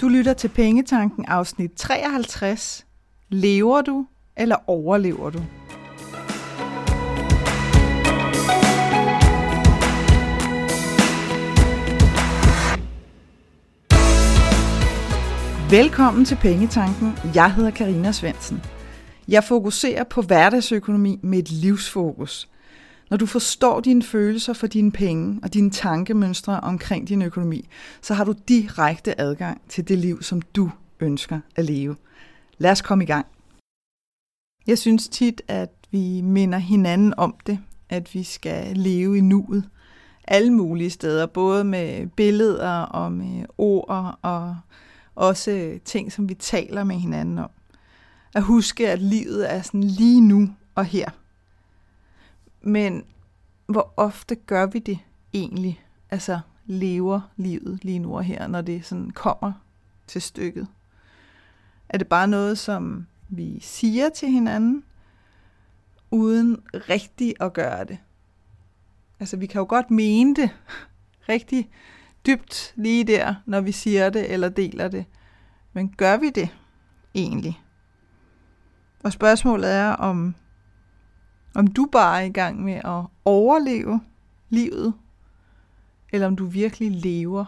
Du lytter til Pengetanken afsnit 53. Lever du, eller overlever du? Velkommen til Pengetanken. Jeg hedder Karina Svensen. Jeg fokuserer på hverdagsøkonomi med et livsfokus. Når du forstår dine følelser for dine penge og dine tankemønstre omkring din økonomi, så har du direkte adgang til det liv, som du ønsker at leve. Lad os komme i gang. Jeg synes tit, at vi minder hinanden om det, at vi skal leve i nuet. Alle mulige steder, både med billeder og med ord og også ting, som vi taler med hinanden om. At huske, at livet er sådan lige nu og her. Men hvor ofte gør vi det egentlig? Altså lever livet lige nu og her, når det sådan kommer til stykket? Er det bare noget, som vi siger til hinanden, uden rigtig at gøre det? Altså vi kan jo godt mene det rigtig dybt lige der, når vi siger det eller deler det. Men gør vi det egentlig? Og spørgsmålet er, om, om du bare er i gang med at overleve livet, eller om du virkelig lever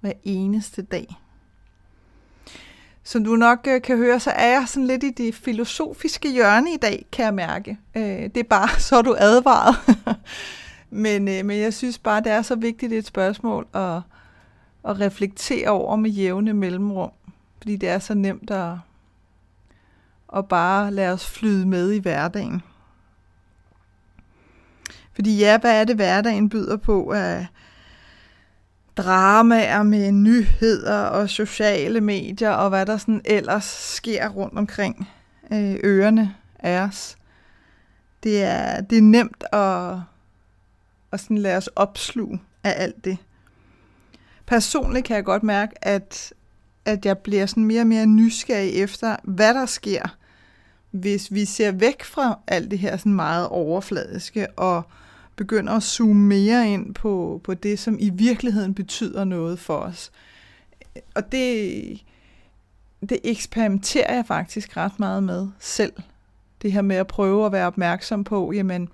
hver eneste dag. Som du nok øh, kan høre, så er jeg sådan lidt i det filosofiske hjørne i dag, kan jeg mærke. Øh, det er bare, så er du advaret. men, øh, men jeg synes bare, det er så vigtigt et spørgsmål at, at reflektere over med jævne mellemrum. Fordi det er så nemt at, at bare lade os flyde med i hverdagen. Fordi ja, hvad er det hverdagen byder på af dramaer med nyheder og sociale medier og hvad der sådan ellers sker rundt omkring øh, ørerne af os. Det er, det er nemt at, at sådan lade os opsluge af alt det. Personligt kan jeg godt mærke, at, at jeg bliver sådan mere og mere nysgerrig efter, hvad der sker, hvis vi ser væk fra alt det her sådan meget overfladiske og begynder at zoome mere ind på, på det, som i virkeligheden betyder noget for os. Og det, det eksperimenterer jeg faktisk ret meget med selv. Det her med at prøve at være opmærksom på, jamen,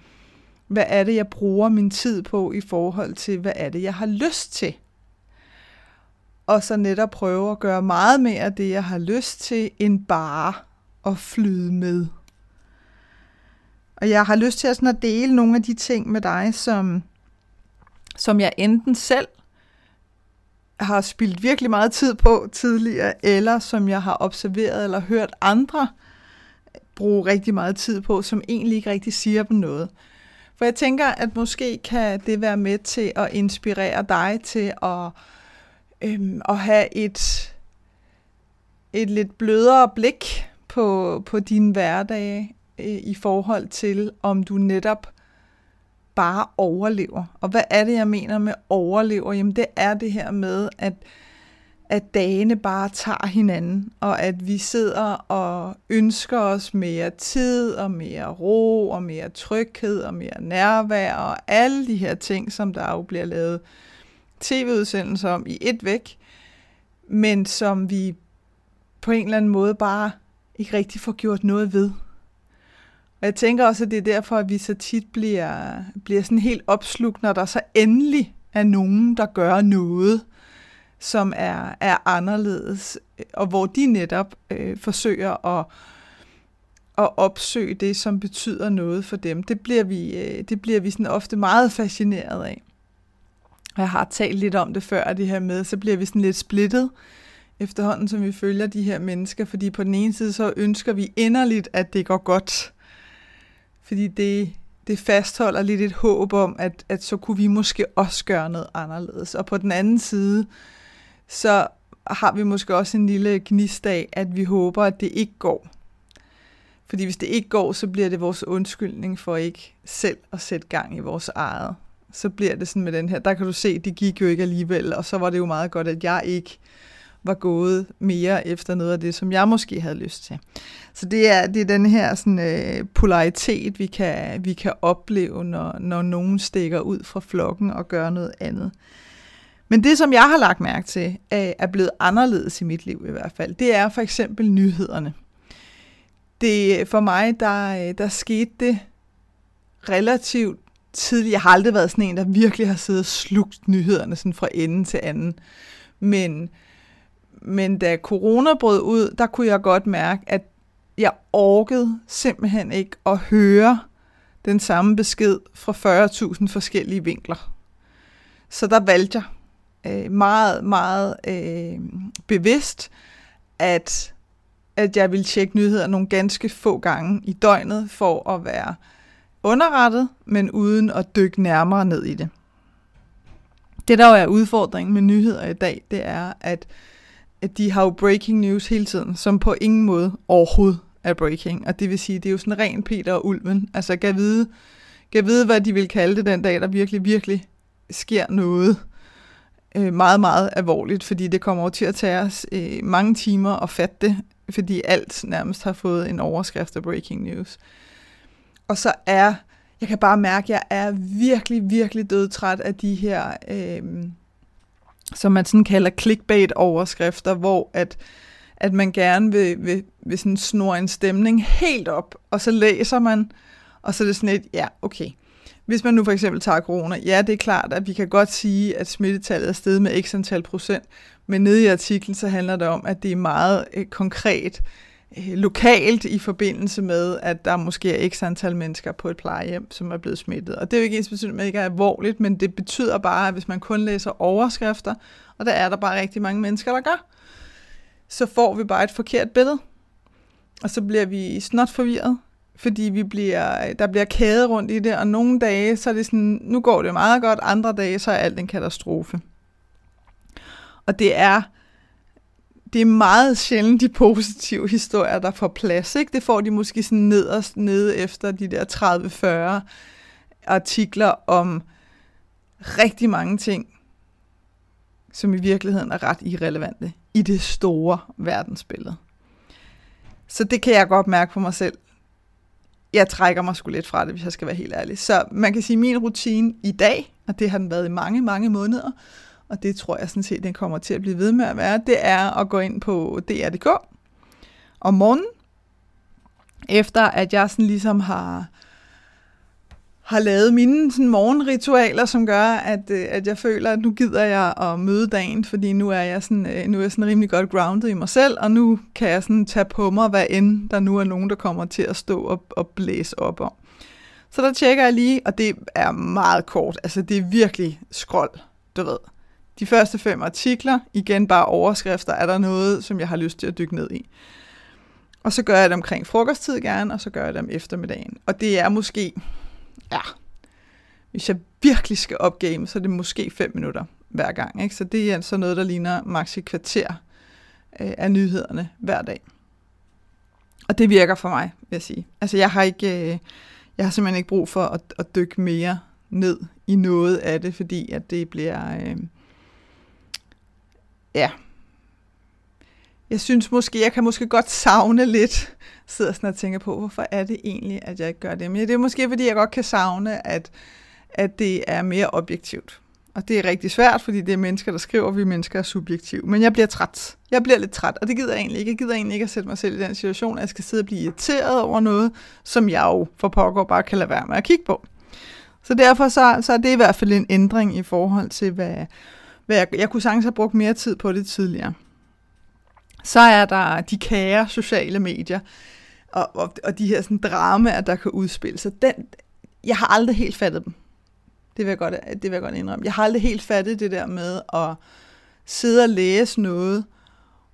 hvad er det, jeg bruger min tid på i forhold til, hvad er det, jeg har lyst til? Og så netop prøve at gøre meget mere af det, jeg har lyst til, end bare at flyde med. Og jeg har lyst til at, sådan at dele nogle af de ting med dig, som, som jeg enten selv har spildt virkelig meget tid på tidligere, eller som jeg har observeret eller hørt andre bruge rigtig meget tid på, som egentlig ikke rigtig siger dem noget. For jeg tænker, at måske kan det være med til at inspirere dig til at, øhm, at have et, et lidt blødere blik på, på din hverdag, øh, i forhold til, om du netop bare overlever. Og hvad er det, jeg mener med overlever? Jamen det er det her med, at, at dagene bare tager hinanden, og at vi sidder og ønsker os mere tid, og mere ro, og mere tryghed, og mere nærvær, og alle de her ting, som der jo bliver lavet tv-udsendelser om i et væk, men som vi på en eller anden måde bare ikke rigtig får gjort noget ved. Og jeg tænker også, at det er derfor, at vi så tit bliver, bliver sådan helt opslugt, når der så endelig er nogen, der gør noget, som er, er anderledes, og hvor de netop øh, forsøger at, at opsøge det, som betyder noget for dem. Det bliver vi, øh, det bliver vi sådan ofte meget fascineret af. Jeg har talt lidt om det før, det her med, så bliver vi sådan lidt splittet efterhånden, som vi følger de her mennesker, fordi på den ene side, så ønsker vi inderligt, at det går godt, fordi det, det fastholder lidt et håb om, at, at så kunne vi måske også gøre noget anderledes. Og på den anden side, så har vi måske også en lille gnist af, at vi håber, at det ikke går. Fordi hvis det ikke går, så bliver det vores undskyldning for ikke selv at sætte gang i vores eget. Så bliver det sådan med den her, der kan du se, det gik jo ikke alligevel, og så var det jo meget godt, at jeg ikke var gået mere efter noget af det, som jeg måske havde lyst til. Så det er, det er den her sådan, øh, polaritet, vi kan, vi kan opleve, når, når nogen stikker ud fra flokken og gør noget andet. Men det, som jeg har lagt mærke til, øh, er blevet anderledes i mit liv i hvert fald, det er for eksempel nyhederne. Det, for mig, der, øh, der skete det relativt tidligt. Jeg har aldrig været sådan en, der virkelig har siddet og slugt nyhederne sådan fra ende til anden. Men, men da corona brød ud, der kunne jeg godt mærke, at jeg orkede simpelthen ikke at høre den samme besked fra 40.000 forskellige vinkler. Så der valgte jeg øh, meget, meget øh, bevidst, at, at jeg ville tjekke nyheder nogle ganske få gange i døgnet for at være underrettet, men uden at dykke nærmere ned i det. Det, der jo er udfordringen med nyheder i dag, det er, at, at de har jo breaking news hele tiden, som på ingen måde overhovedet er breaking. Og det vil sige, det er jo sådan ren Peter og Ulven. Altså, kan vide, kan vide, hvad de vil kalde det den dag, der virkelig, virkelig sker noget øh, meget, meget alvorligt, fordi det kommer over til at tage os øh, mange timer at fatte det, fordi alt nærmest har fået en overskrift af breaking news. Og så er, jeg kan bare mærke, at jeg er virkelig, virkelig dødtræt af de her, øh, som man sådan kalder clickbait-overskrifter, hvor at, at man gerne vil, vil, vil sådan snore en stemning helt op, og så læser man, og så er det sådan et, ja, okay. Hvis man nu for eksempel tager corona, ja, det er klart, at vi kan godt sige, at smittetallet er steget med x antal procent, men nede i artiklen, så handler det om, at det er meget øh, konkret øh, Øh, lokalt i forbindelse med, at der måske er x antal mennesker på et plejehjem, som er blevet smittet. Og det er jo ikke ens betydning, at det ikke er alvorligt, men det betyder bare, at hvis man kun læser overskrifter, og der er der bare rigtig mange mennesker, der gør, så får vi bare et forkert billede. Og så bliver vi snot forvirret, fordi vi bliver, der bliver kæde rundt i det, og nogle dage, så er det sådan, nu går det meget godt, andre dage, så er alt en katastrofe. Og det er, det er meget sjældent de positive historier, der får plads. Ikke? Det får de måske sådan nederst nede efter de der 30-40 artikler om rigtig mange ting, som i virkeligheden er ret irrelevante i det store verdensbillede. Så det kan jeg godt mærke på mig selv. Jeg trækker mig sgu lidt fra det, hvis jeg skal være helt ærlig. Så man kan sige, at min rutine i dag, og det har den været i mange, mange måneder, og det tror jeg sådan set, den kommer til at blive ved med at være, det er at gå ind på DR.dk om morgenen, efter at jeg sådan ligesom har har lavet mine sådan, morgenritualer, som gør, at, øh, at jeg føler, at nu gider jeg at møde dagen, fordi nu er jeg sådan, øh, nu er jeg sådan rimelig godt grounded i mig selv, og nu kan jeg sådan tage på mig, hvad end der nu er nogen, der kommer til at stå og, og blæse op om. Så der tjekker jeg lige, og det er meget kort, altså det er virkelig scroll, du ved. De første fem artikler, igen bare overskrifter, er der noget, som jeg har lyst til at dykke ned i. Og så gør jeg det omkring frokosttid gerne, og så gør jeg det om eftermiddagen. Og det er måske, ja, hvis jeg virkelig skal opgame, så er det måske 5 minutter hver gang. Ikke? Så det er altså noget, der ligner maks et kvarter øh, af nyhederne hver dag. Og det virker for mig, vil jeg sige. Altså jeg har ikke, øh, jeg har simpelthen ikke brug for at, at dykke mere ned i noget af det, fordi at det bliver, øh, ja, jeg synes måske, jeg kan måske godt savne lidt, sidder sådan og tænker på, hvorfor er det egentlig, at jeg ikke gør det? Men det er måske, fordi jeg godt kan savne, at, at det er mere objektivt. Og det er rigtig svært, fordi det er mennesker, der skriver, og vi mennesker er subjektive. Men jeg bliver træt. Jeg bliver lidt træt, og det gider jeg egentlig ikke. Jeg gider egentlig ikke at sætte mig selv i den situation, at jeg skal sidde og blive irriteret over noget, som jeg jo for pågår bare kan lade være med at kigge på. Så derfor så, så er det i hvert fald en ændring i forhold til, hvad, hvad jeg, jeg kunne sagtens have brugt mere tid på det tidligere. Så er der de kære sociale medier, og, og, og de her sådan, dramaer, der kan udspille sig. Den, jeg har aldrig helt fattet dem. Det vil, jeg godt, det vil jeg godt indrømme. Jeg har aldrig helt fattet det der med at sidde og læse noget,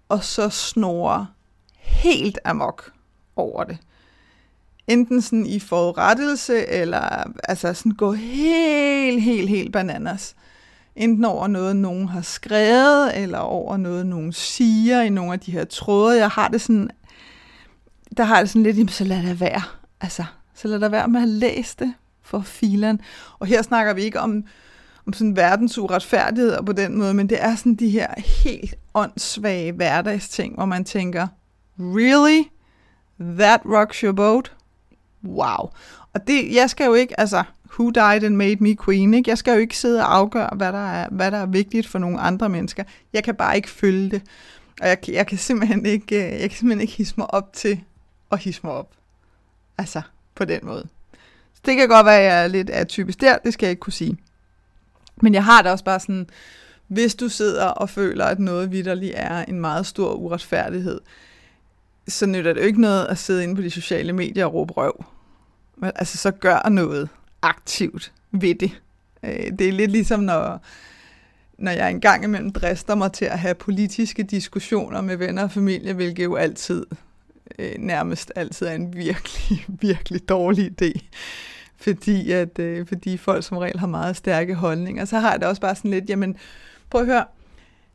og så snore helt amok over det. Enten sådan i forrettelse, eller altså sådan gå helt, helt, helt bananas. Enten over noget, nogen har skrevet, eller over noget, nogen siger i nogle af de her tråde. Jeg har det sådan, der har det sådan lidt, jamen, så lad det være. Altså, så lad det være med at læse det for filen. Og her snakker vi ikke om, om sådan verdens uretfærdighed på den måde, men det er sådan de her helt åndssvage hverdagsting, hvor man tænker, really? That rocks your boat? Wow. Og det, jeg skal jo ikke, altså, who died and made me queen. Ikke? Jeg skal jo ikke sidde og afgøre, hvad der, er, hvad der er vigtigt for nogle andre mennesker. Jeg kan bare ikke følge det. Og jeg, jeg kan simpelthen ikke, øh, jeg kan simpelthen ikke hisse mig op til at hisse mig op. Altså, på den måde. Så det kan godt være, at jeg er lidt atypisk der, det skal jeg ikke kunne sige. Men jeg har det også bare sådan, hvis du sidder og føler, at noget vidderligt er en meget stor uretfærdighed, så nytter det jo ikke noget at sidde inde på de sociale medier og råbe røv. Altså, så gør noget aktivt ved det. Øh, det er lidt ligesom, når, når jeg engang imellem drister mig til at have politiske diskussioner med venner og familie, hvilket jo altid, øh, nærmest altid er en virkelig, virkelig dårlig idé. Fordi, at, øh, fordi folk som regel har meget stærke holdninger. Så har jeg det også bare sådan lidt, jamen, prøv at høre,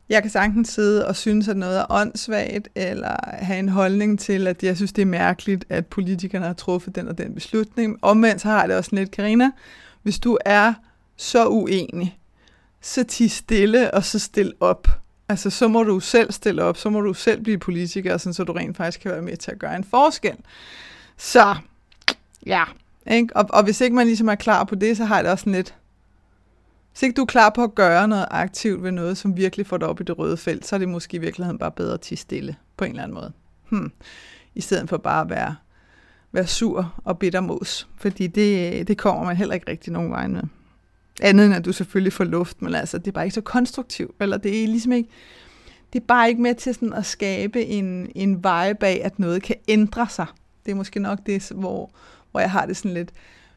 jeg kan sagtens sidde og synes, at noget er åndssvagt, eller have en holdning til, at jeg synes, det er mærkeligt, at politikerne har truffet den og den beslutning. Omvendt så har jeg det også lidt, Karina, hvis du er så uenig, så ti stille og så stil op. Altså, så må du selv stille op, så må du selv blive politiker, sådan, så du rent faktisk kan være med til at gøre en forskel. Så, ja. Ikke? Og, og hvis ikke man ligesom er klar på det, så har jeg det også sådan lidt, hvis ikke du er klar på at gøre noget aktivt ved noget, som virkelig får dig op i det røde felt, så er det måske i virkeligheden bare bedre at tige stille på en eller anden måde. Hmm. I stedet for bare at være, være sur og bitter mos, Fordi det, det kommer man heller ikke rigtig nogen vej med. Andet end at du selvfølgelig får luft, men altså, det er bare ikke så konstruktivt. Eller det er ligesom ikke, det er bare ikke med til sådan at skabe en, en vej bag, at noget kan ændre sig. Det er måske nok det, hvor, hvor jeg har det sådan lidt,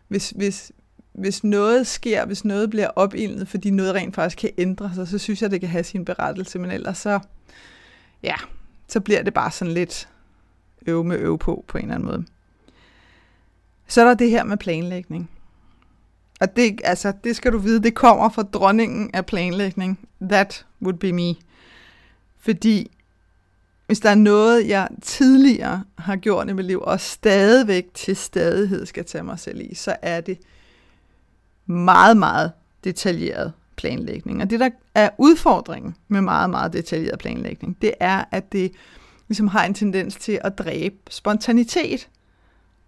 hvis, hvis, hvis noget sker, hvis noget bliver opildnet, fordi noget rent faktisk kan ændre sig, så synes jeg, det kan have sin berettelse, men ellers så, ja, så bliver det bare sådan lidt øve med øve på, på en eller anden måde. Så er der det her med planlægning. Og det, altså, det skal du vide, det kommer fra dronningen af planlægning. That would be me. Fordi hvis der er noget, jeg tidligere har gjort i mit liv, og stadigvæk til stadighed skal tage mig selv i, så er det meget, meget detaljeret planlægning. Og det, der er udfordringen med meget, meget detaljeret planlægning, det er, at det ligesom har en tendens til at dræbe spontanitet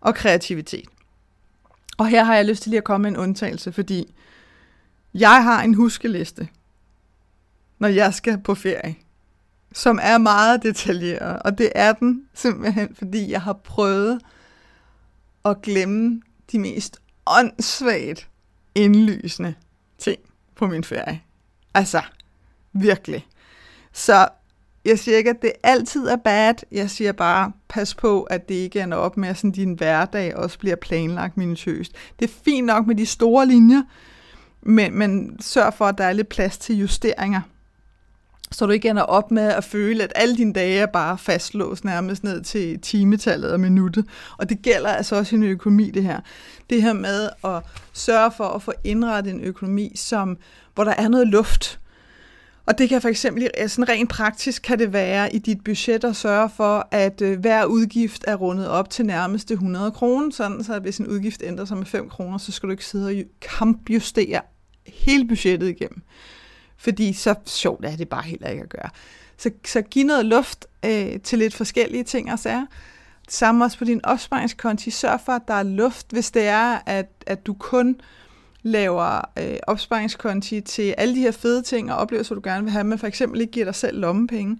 og kreativitet. Og her har jeg lyst til lige at komme med en undtagelse, fordi jeg har en huskeliste, når jeg skal på ferie, som er meget detaljeret. Og det er den simpelthen, fordi jeg har prøvet at glemme de mest åndssvagt indlysende ting på min ferie. Altså, virkelig. Så jeg siger ikke, at det altid er bad. Jeg siger bare, pas på, at det ikke ender op med, at sådan din hverdag også bliver planlagt minutiøst. Det er fint nok med de store linjer, men, men sørg for, at der er lidt plads til justeringer så du ikke ender op med at føle, at alle dine dage er bare fastlåst nærmest ned til timetallet og minuttet. Og det gælder altså også i en økonomi, det her. Det her med at sørge for at få indrettet en økonomi, som, hvor der er noget luft. Og det kan for eksempel, sådan rent praktisk kan det være i dit budget at sørge for, at øh, hver udgift er rundet op til nærmeste 100 kroner, sådan så hvis en udgift ændrer sig med 5 kroner, så skal du ikke sidde og kampjustere hele budgettet igennem fordi så sjovt er det bare heller ikke at gøre. Så, så giv noget luft øh, til lidt forskellige ting og sager. Samme også på din opsparingskonti. Sørg for, at der er luft, hvis det er, at, at du kun laver øh, opsparingskonti til alle de her fede ting og oplevelser, du gerne vil have, men for eksempel ikke giver dig selv lommepenge,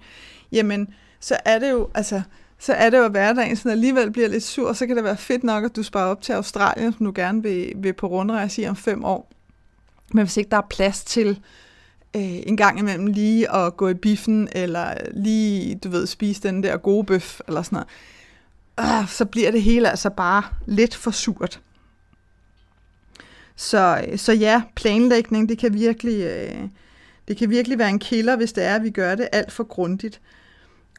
jamen, så er det jo, altså, så er det jo hverdagen, sådan alligevel bliver lidt sur, så kan det være fedt nok, at du sparer op til Australien, som du gerne vil, vil på rundrejse i om fem år. Men hvis ikke der er plads til øh, en gang imellem lige at gå i biffen, eller lige, du ved, spise den der gode bøf, eller sådan noget, øh, så bliver det hele altså bare lidt for surt. Så, så ja, planlægning, det kan virkelig... Øh, det kan virkelig være en killer, hvis det er, at vi gør det alt for grundigt.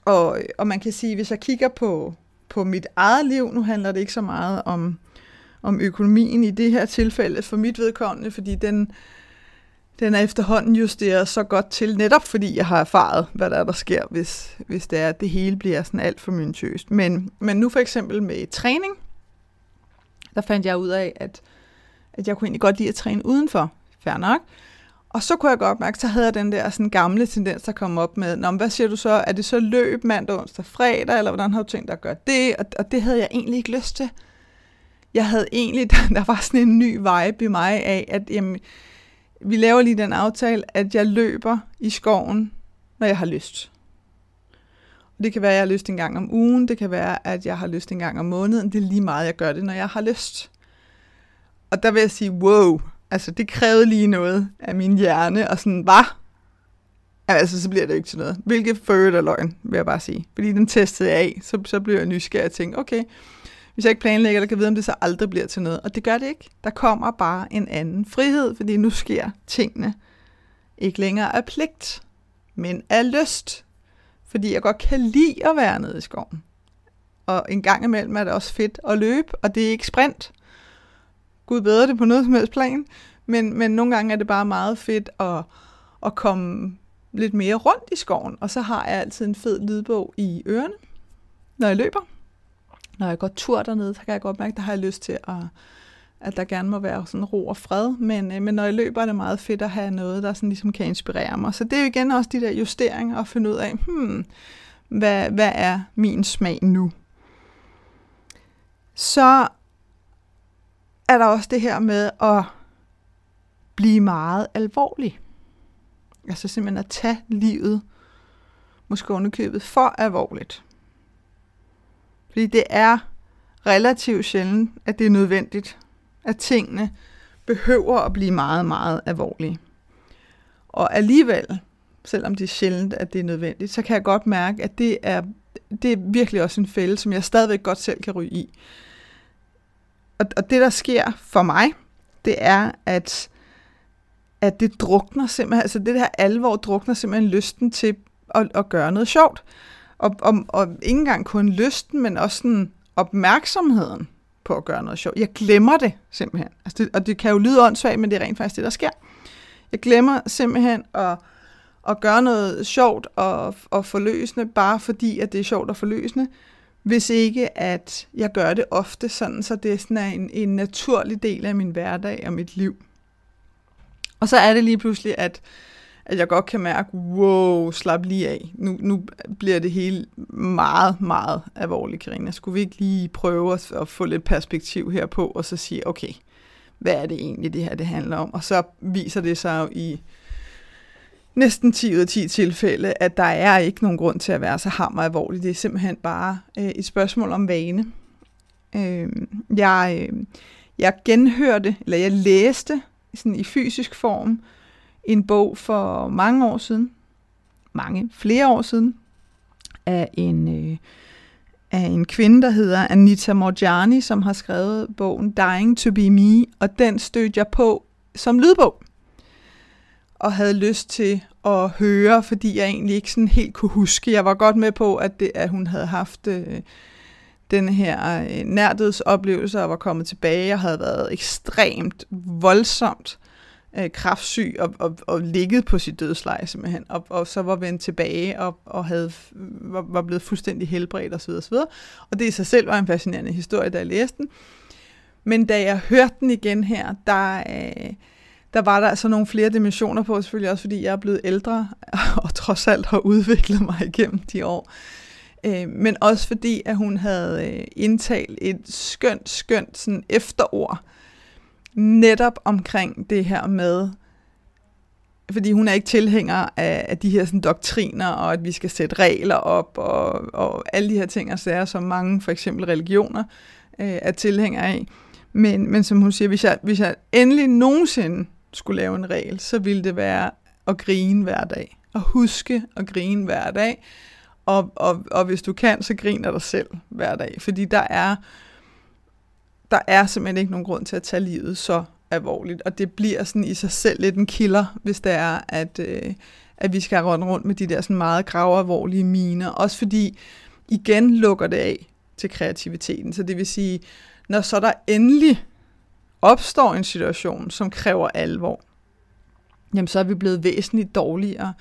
Og, og man kan sige, hvis jeg kigger på, på mit eget liv, nu handler det ikke så meget om, om økonomien i det her tilfælde for mit vedkommende, fordi den, den er efterhånden justeret så godt til, netop fordi jeg har erfaret, hvad der er, der sker, hvis, hvis det er, at det hele bliver sådan alt for myntøst. Men, men nu for eksempel med træning, der fandt jeg ud af, at, at jeg kunne egentlig godt lide at træne udenfor. Fair nok. Og så kunne jeg godt mærke, så havde jeg den der sådan gamle tendens, der kom op med, Nå, hvad siger du så? Er det så løb mandag, onsdag, fredag, eller hvordan har du tænkt dig at gøre det? Og, og det havde jeg egentlig ikke lyst til. jeg havde egentlig, der var sådan en ny vibe i mig af, at jamen, vi laver lige den aftale, at jeg løber i skoven, når jeg har lyst. Og det kan være, at jeg har lyst en gang om ugen, det kan være, at jeg har lyst en gang om måneden. Det er lige meget, jeg gør det, når jeg har lyst. Og der vil jeg sige, wow, altså det krævede lige noget af min hjerne, og sådan, var Altså, så bliver det ikke til noget. Hvilket ført er løgn, vil jeg bare sige. Fordi den testede jeg af, så, så blev jeg nysgerrig og tænkte, okay, hvis jeg ikke planlægger, der kan vide, om det så aldrig bliver til noget. Og det gør det ikke. Der kommer bare en anden frihed, fordi nu sker tingene ikke længere af pligt, men af lyst. Fordi jeg godt kan lide at være nede i skoven. Og en gang imellem er det også fedt at løbe, og det er ikke sprint. Gud bedre det på noget som helst plan. Men, men nogle gange er det bare meget fedt at, at komme lidt mere rundt i skoven. Og så har jeg altid en fed lydbog i ørerne, når jeg løber når jeg går tur dernede, så kan jeg godt mærke, at der har jeg lyst til at, at der gerne må være sådan ro og fred, men, øh, men når jeg løber, er det meget fedt at have noget, der sådan ligesom kan inspirere mig. Så det er jo igen også de der justeringer at finde ud af, hmm, hvad, hvad er min smag nu? Så er der også det her med at blive meget alvorlig. Altså simpelthen at tage livet, måske underkøbet, for alvorligt. Fordi det er relativt sjældent, at det er nødvendigt, at tingene behøver at blive meget, meget alvorlige. Og alligevel, selvom det er sjældent, at det er nødvendigt, så kan jeg godt mærke, at det er, det er virkelig også en fælde, som jeg stadigvæk godt selv kan ryge i. Og, og det, der sker for mig, det er, at, at det drukner simpelthen, altså det her alvor drukner simpelthen lysten til at, at gøre noget sjovt. Og, og, og ikke engang kun lysten, men også sådan opmærksomheden på at gøre noget sjovt. Jeg glemmer det simpelthen. Altså det, og det kan jo lyde åndssvagt, men det er rent faktisk det, der sker. Jeg glemmer simpelthen at, at gøre noget sjovt og, og forløsende, bare fordi, at det er sjovt og forløsende, hvis ikke at jeg gør det ofte, sådan, så det er sådan en, en naturlig del af min hverdag og mit liv. Og så er det lige pludselig, at at jeg godt kan mærke, wow, slap lige af. Nu, nu bliver det hele meget, meget alvorligt, Karina. Skulle vi ikke lige prøve at, at få lidt perspektiv her på, og så sige, okay, hvad er det egentlig, det her det handler om? Og så viser det sig jo i næsten 10 ud af 10 tilfælde, at der er ikke nogen grund til at være så hammer alvorlig. Det er simpelthen bare øh, et spørgsmål om vane. Øh, jeg, øh, jeg genhørte, eller jeg læste sådan i fysisk form, en bog for mange år siden, mange flere år siden, af en, øh, af en kvinde, der hedder Anita Morjani, som har skrevet bogen Dying to be Me, og den stødte jeg på som lydbog, og havde lyst til at høre, fordi jeg egentlig ikke sådan helt kunne huske. Jeg var godt med på, at, det, at hun havde haft øh, den her øh, nærdødsoplevelse og var kommet tilbage og havde været ekstremt voldsomt øh, kraftsyg og, og, og ligget på sit dødsleje simpelthen, og, og så var vendt tilbage og, og havde, var, var blevet fuldstændig helbredt osv. osv. Og det i sig selv var en fascinerende historie, da jeg læste den. Men da jeg hørte den igen her, der, øh, der var der altså nogle flere dimensioner på, selvfølgelig også fordi jeg er blevet ældre, og trods alt har udviklet mig igennem de år. Øh, men også fordi, at hun havde øh, indtalt et skønt, skønt sådan efterord, netop omkring det her med, fordi hun er ikke tilhænger af, af de her sådan, doktriner, og at vi skal sætte regler op, og, og alle de her ting og sager, som mange for eksempel religioner øh, er tilhængere af. Men, men som hun siger, hvis jeg, hvis jeg endelig nogensinde skulle lave en regel, så ville det være at grine hver dag. Og huske at grine hver dag. Og, og, og hvis du kan, så griner dig selv hver dag. Fordi der er der er simpelthen ikke nogen grund til at tage livet så alvorligt, og det bliver sådan i sig selv lidt en killer, hvis det er, at, øh, at vi skal rundt rundt med de der sådan meget gravalvorlige miner, også fordi igen lukker det af til kreativiteten, så det vil sige, når så der endelig opstår en situation, som kræver alvor, jamen så er vi blevet væsentligt dårligere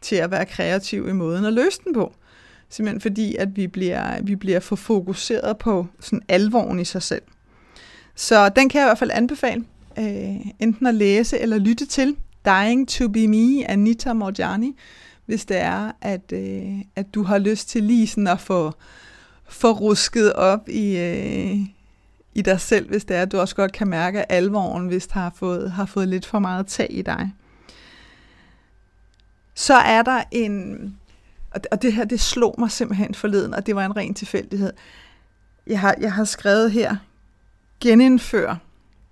til at være kreative i måden at løse den på. Simpelthen fordi, at vi bliver, vi bliver for fokuseret på sådan alvoren i sig selv. Så den kan jeg i hvert fald anbefale, øh, enten at læse eller lytte til. Dying to be me, Anita Morjani, hvis det er, at, øh, at du har lyst til lige sådan at få, få rusket op i, øh, i dig selv, hvis det er, at du også godt kan mærke alvoren, hvis det har fået, har fået lidt for meget tag i dig. Så er der en, og det her, det slog mig simpelthen forleden, og det var en ren tilfældighed. Jeg har, jeg har skrevet her, genindføre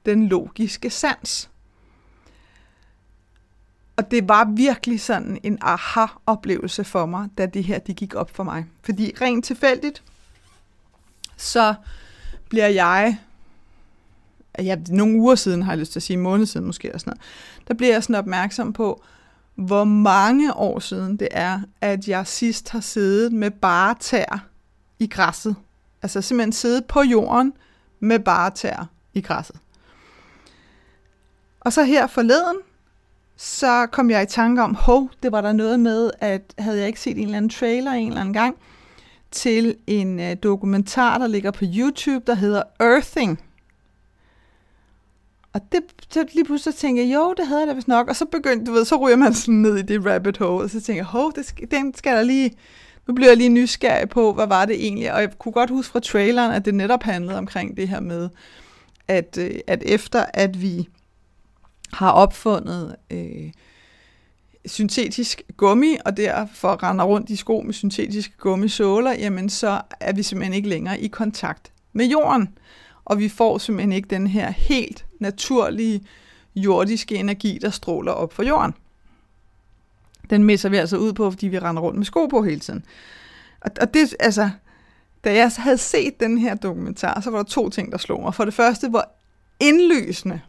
den logiske sans. Og det var virkelig sådan en aha-oplevelse for mig, da det her det gik op for mig. Fordi rent tilfældigt, så bliver jeg, ja, nogle uger siden har jeg lyst til at sige, en måned siden måske, eller sådan noget, der bliver jeg sådan opmærksom på, hvor mange år siden det er, at jeg sidst har siddet med bare tær i græsset. Altså simpelthen siddet på jorden med bare tær i græsset. Og så her forleden, så kom jeg i tanke om, hov, det var der noget med, at havde jeg ikke set en eller anden trailer en eller anden gang, til en øh, dokumentar, der ligger på YouTube, der hedder Earthing. Og det, så lige pludselig tænkte jeg, jo, det havde jeg da vist nok. Og så begyndte, du ved, så ryger man sådan ned i det rabbit hole, og så tænker jeg, hov, det skal, den skal der lige, nu bliver jeg lige nysgerrig på, hvad var det egentlig? Og jeg kunne godt huske fra traileren, at det netop handlede omkring det her med, at, øh, at efter at vi har opfundet øh, syntetisk gummi, og derfor render rundt i sko med syntetiske gummisåler, jamen så er vi simpelthen ikke længere i kontakt med jorden. Og vi får simpelthen ikke den her helt naturlige jordiske energi, der stråler op fra jorden. Den misser vi altså ud på, fordi vi render rundt med sko på hele tiden. Og, og det, altså, da jeg havde set den her dokumentar, så var der to ting, der slog mig. For det første, hvor indlysende,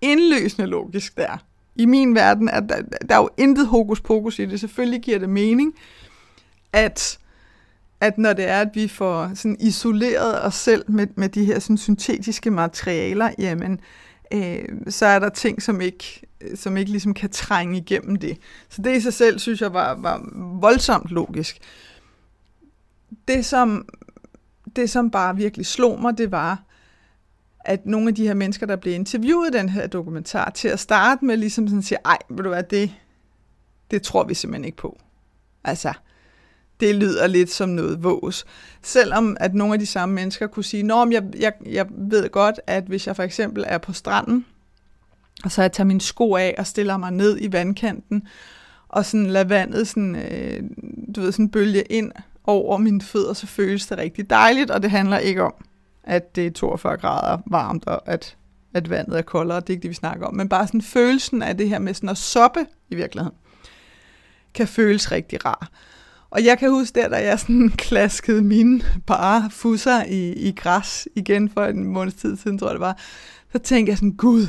indlysende logisk det er. I min verden er der, der er jo intet hokus pokus i det. Selvfølgelig giver det mening, at, at når det er, at vi får sådan isoleret os selv med, med de her sådan syntetiske materialer, jamen, øh, Øh, så er der ting, som ikke, som ikke ligesom kan trænge igennem det. Så det i sig selv, synes jeg, var, var voldsomt logisk. Det som, det, som bare virkelig slog mig, det var, at nogle af de her mennesker, der blev interviewet i den her dokumentar, til at starte med ligesom sådan siger, ej, vil du være det, det tror vi simpelthen ikke på. Altså, det lyder lidt som noget vås. Selvom at nogle af de samme mennesker kunne sige, Nå, jeg, jeg, jeg ved godt, at hvis jeg for eksempel er på stranden, og så jeg tager mine sko af og stiller mig ned i vandkanten, og sådan lader vandet sådan, øh, du ved, sådan bølge ind over mine fødder, så føles det rigtig dejligt, og det handler ikke om, at det er 42 grader varmt, og at, at vandet er koldere, det er ikke det, vi snakker om, men bare sådan følelsen af det her med sådan at soppe i virkeligheden, kan føles rigtig rar. Og jeg kan huske der, da jeg sådan klaskede mine bare fusser i, i græs igen for en måneds tid siden, tror jeg det var, så tænkte jeg sådan, gud,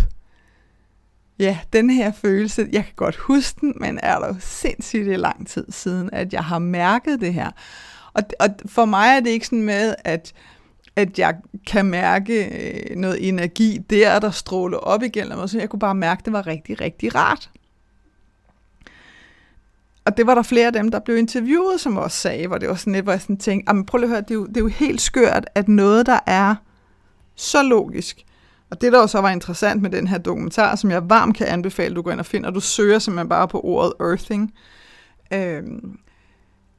ja, den her følelse, jeg kan godt huske den, men er der jo sindssygt lang tid siden, at jeg har mærket det her. Og, og for mig er det ikke sådan med, at, at jeg kan mærke øh, noget energi der, der stråler op igennem mig, så jeg kunne bare mærke, at det var rigtig, rigtig rart og det var der flere af dem, der blev interviewet, som også sagde, hvor det var sådan lidt, hvor jeg sådan tænkte, men prøv lige at høre, det er, jo, det er jo helt skørt, at noget, der er så logisk, og det, der også var interessant med den her dokumentar, som jeg varmt kan anbefale, du går ind og finder, du søger simpelthen bare på ordet earthing, øh,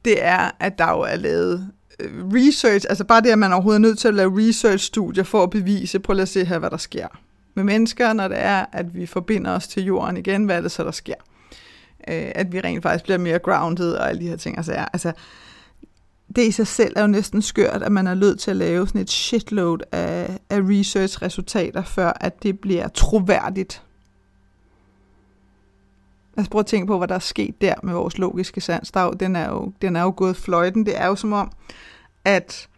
det er, at der jo er lavet øh, research, altså bare det, at man overhovedet er nødt til at lave research-studier for at bevise, prøv lige at se her, hvad der sker med mennesker, når det er, at vi forbinder os til jorden igen, hvad er det så, der sker? Øh, at vi rent faktisk bliver mere grounded og alle de her ting. Altså, ja, altså, det i sig selv er jo næsten skørt, at man er nødt til at lave sådan et shitload af, af research-resultater, før at det bliver troværdigt. Altså prøv at tænke på, hvad der er sket der med vores logiske sans. Der er jo, den, er jo, den er jo gået fløjten. Det er jo som om, at,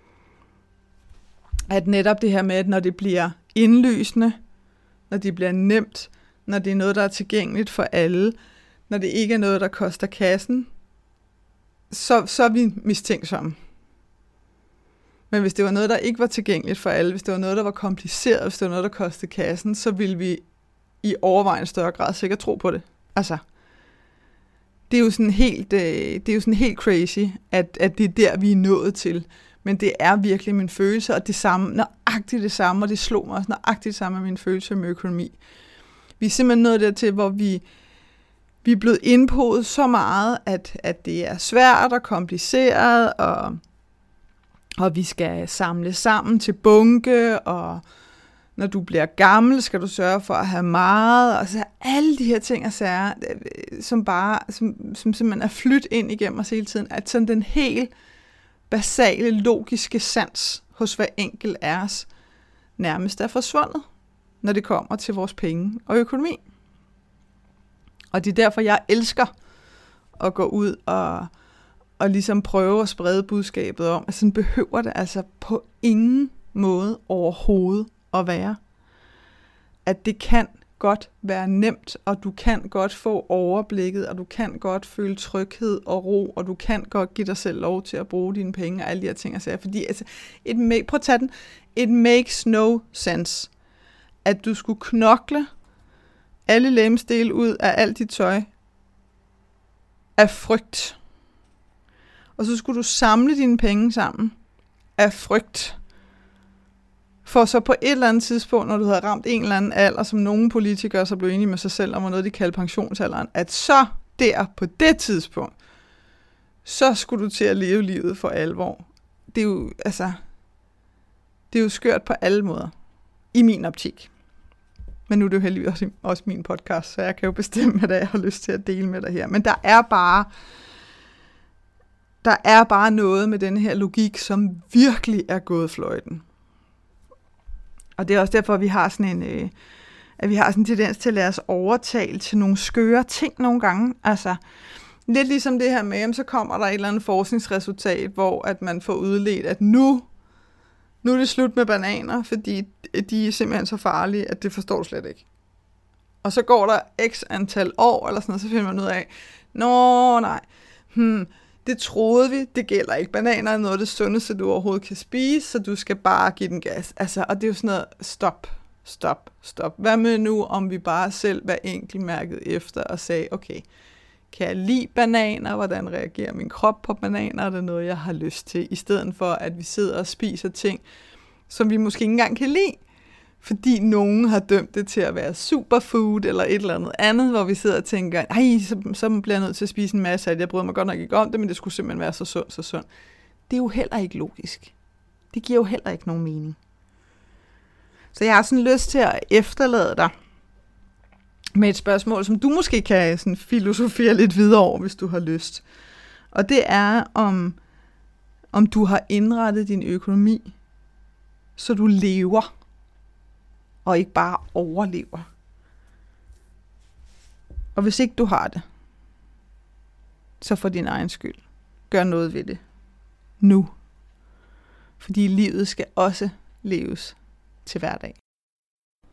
at netop det her med, at når det bliver indlysende, når det bliver nemt, når det er noget, der er tilgængeligt for alle, når det ikke er noget, der koster kassen, så, så er vi mistænksomme. Men hvis det var noget, der ikke var tilgængeligt for alle, hvis det var noget, der var kompliceret, hvis det var noget, der kostede kassen, så ville vi i overvejende større grad sikkert tro på det. Altså, det er jo sådan helt, øh, det er jo sådan helt crazy, at, at det er der, vi er nået til. Men det er virkelig min følelse, og det samme, nøjagtigt det samme, og det slog mig også nøjagtigt det samme med min følelse med økonomi. Vi er simpelthen nået dertil, hvor vi, vi er blevet indpodet så meget, at, at det er svært og kompliceret, og og vi skal samle sammen til bunke, og når du bliver gammel, skal du sørge for at have meget, og så alle de her ting og sager, øh, som bare, som, som simpelthen er flyttet ind igennem os hele tiden, at sådan den helt basale, logiske sans hos hver enkelt af os nærmest er forsvundet, når det kommer til vores penge og økonomi. Og det er derfor, jeg elsker at gå ud og, og ligesom prøve at sprede budskabet om, at sådan behøver det altså på ingen måde overhovedet at være. At det kan godt være nemt, og du kan godt få overblikket, og du kan godt føle tryghed og ro, og du kan godt give dig selv lov til at bruge dine penge og alle de her ting. Altså, fordi altså, it make, prøv at tage den. It makes no sense, at du skulle knokle alle lemsdele ud af alt dit tøj af frygt. Og så skulle du samle dine penge sammen af frygt for så på et eller andet tidspunkt, når du havde ramt en eller anden alder, som nogle politikere så blev enige med sig selv om, noget de kaldte pensionsalderen, at så der på det tidspunkt, så skulle du til at leve livet for alvor. Det er jo, altså, det er jo skørt på alle måder, i min optik. Men nu er det jo heldigvis også, også min podcast, så jeg kan jo bestemme, hvad jeg har lyst til at dele med dig her. Men der er bare, der er bare noget med den her logik, som virkelig er gået fløjten. Og det er også derfor, at vi har sådan en... Øh, at vi har sådan en tendens til at lade os overtale til nogle skøre ting nogle gange. Altså, lidt ligesom det her med, så kommer der et eller andet forskningsresultat, hvor at man får udledt, at nu, nu er det slut med bananer, fordi de er simpelthen så farlige, at det forstår du slet ikke. Og så går der x antal år, eller sådan noget, så finder man ud af, nå nej, hmm, det troede vi, det gælder ikke. Bananer er noget af det sundeste, du overhovedet kan spise, så du skal bare give den gas. Altså, og det er jo sådan noget, stop, stop, stop. Hvad med nu, om vi bare selv var enkelt mærket efter og sagde, okay, kan jeg lide bananer? Hvordan reagerer min krop på bananer? Er det noget, jeg har lyst til? I stedet for, at vi sidder og spiser ting, som vi måske ikke engang kan lide fordi nogen har dømt det til at være superfood eller et eller andet andet, hvor vi sidder og tænker, ej, så, så bliver jeg nødt til at spise en masse af det. Jeg bryder mig godt nok ikke om det, men det skulle simpelthen være så sundt, så sundt. Det er jo heller ikke logisk. Det giver jo heller ikke nogen mening. Så jeg har sådan lyst til at efterlade dig med et spørgsmål, som du måske kan sådan filosofere lidt videre over, hvis du har lyst. Og det er, om, om du har indrettet din økonomi, så du lever og ikke bare overlever. Og hvis ikke du har det, så for din egen skyld, gør noget ved det. Nu. Fordi livet skal også leves til hverdag.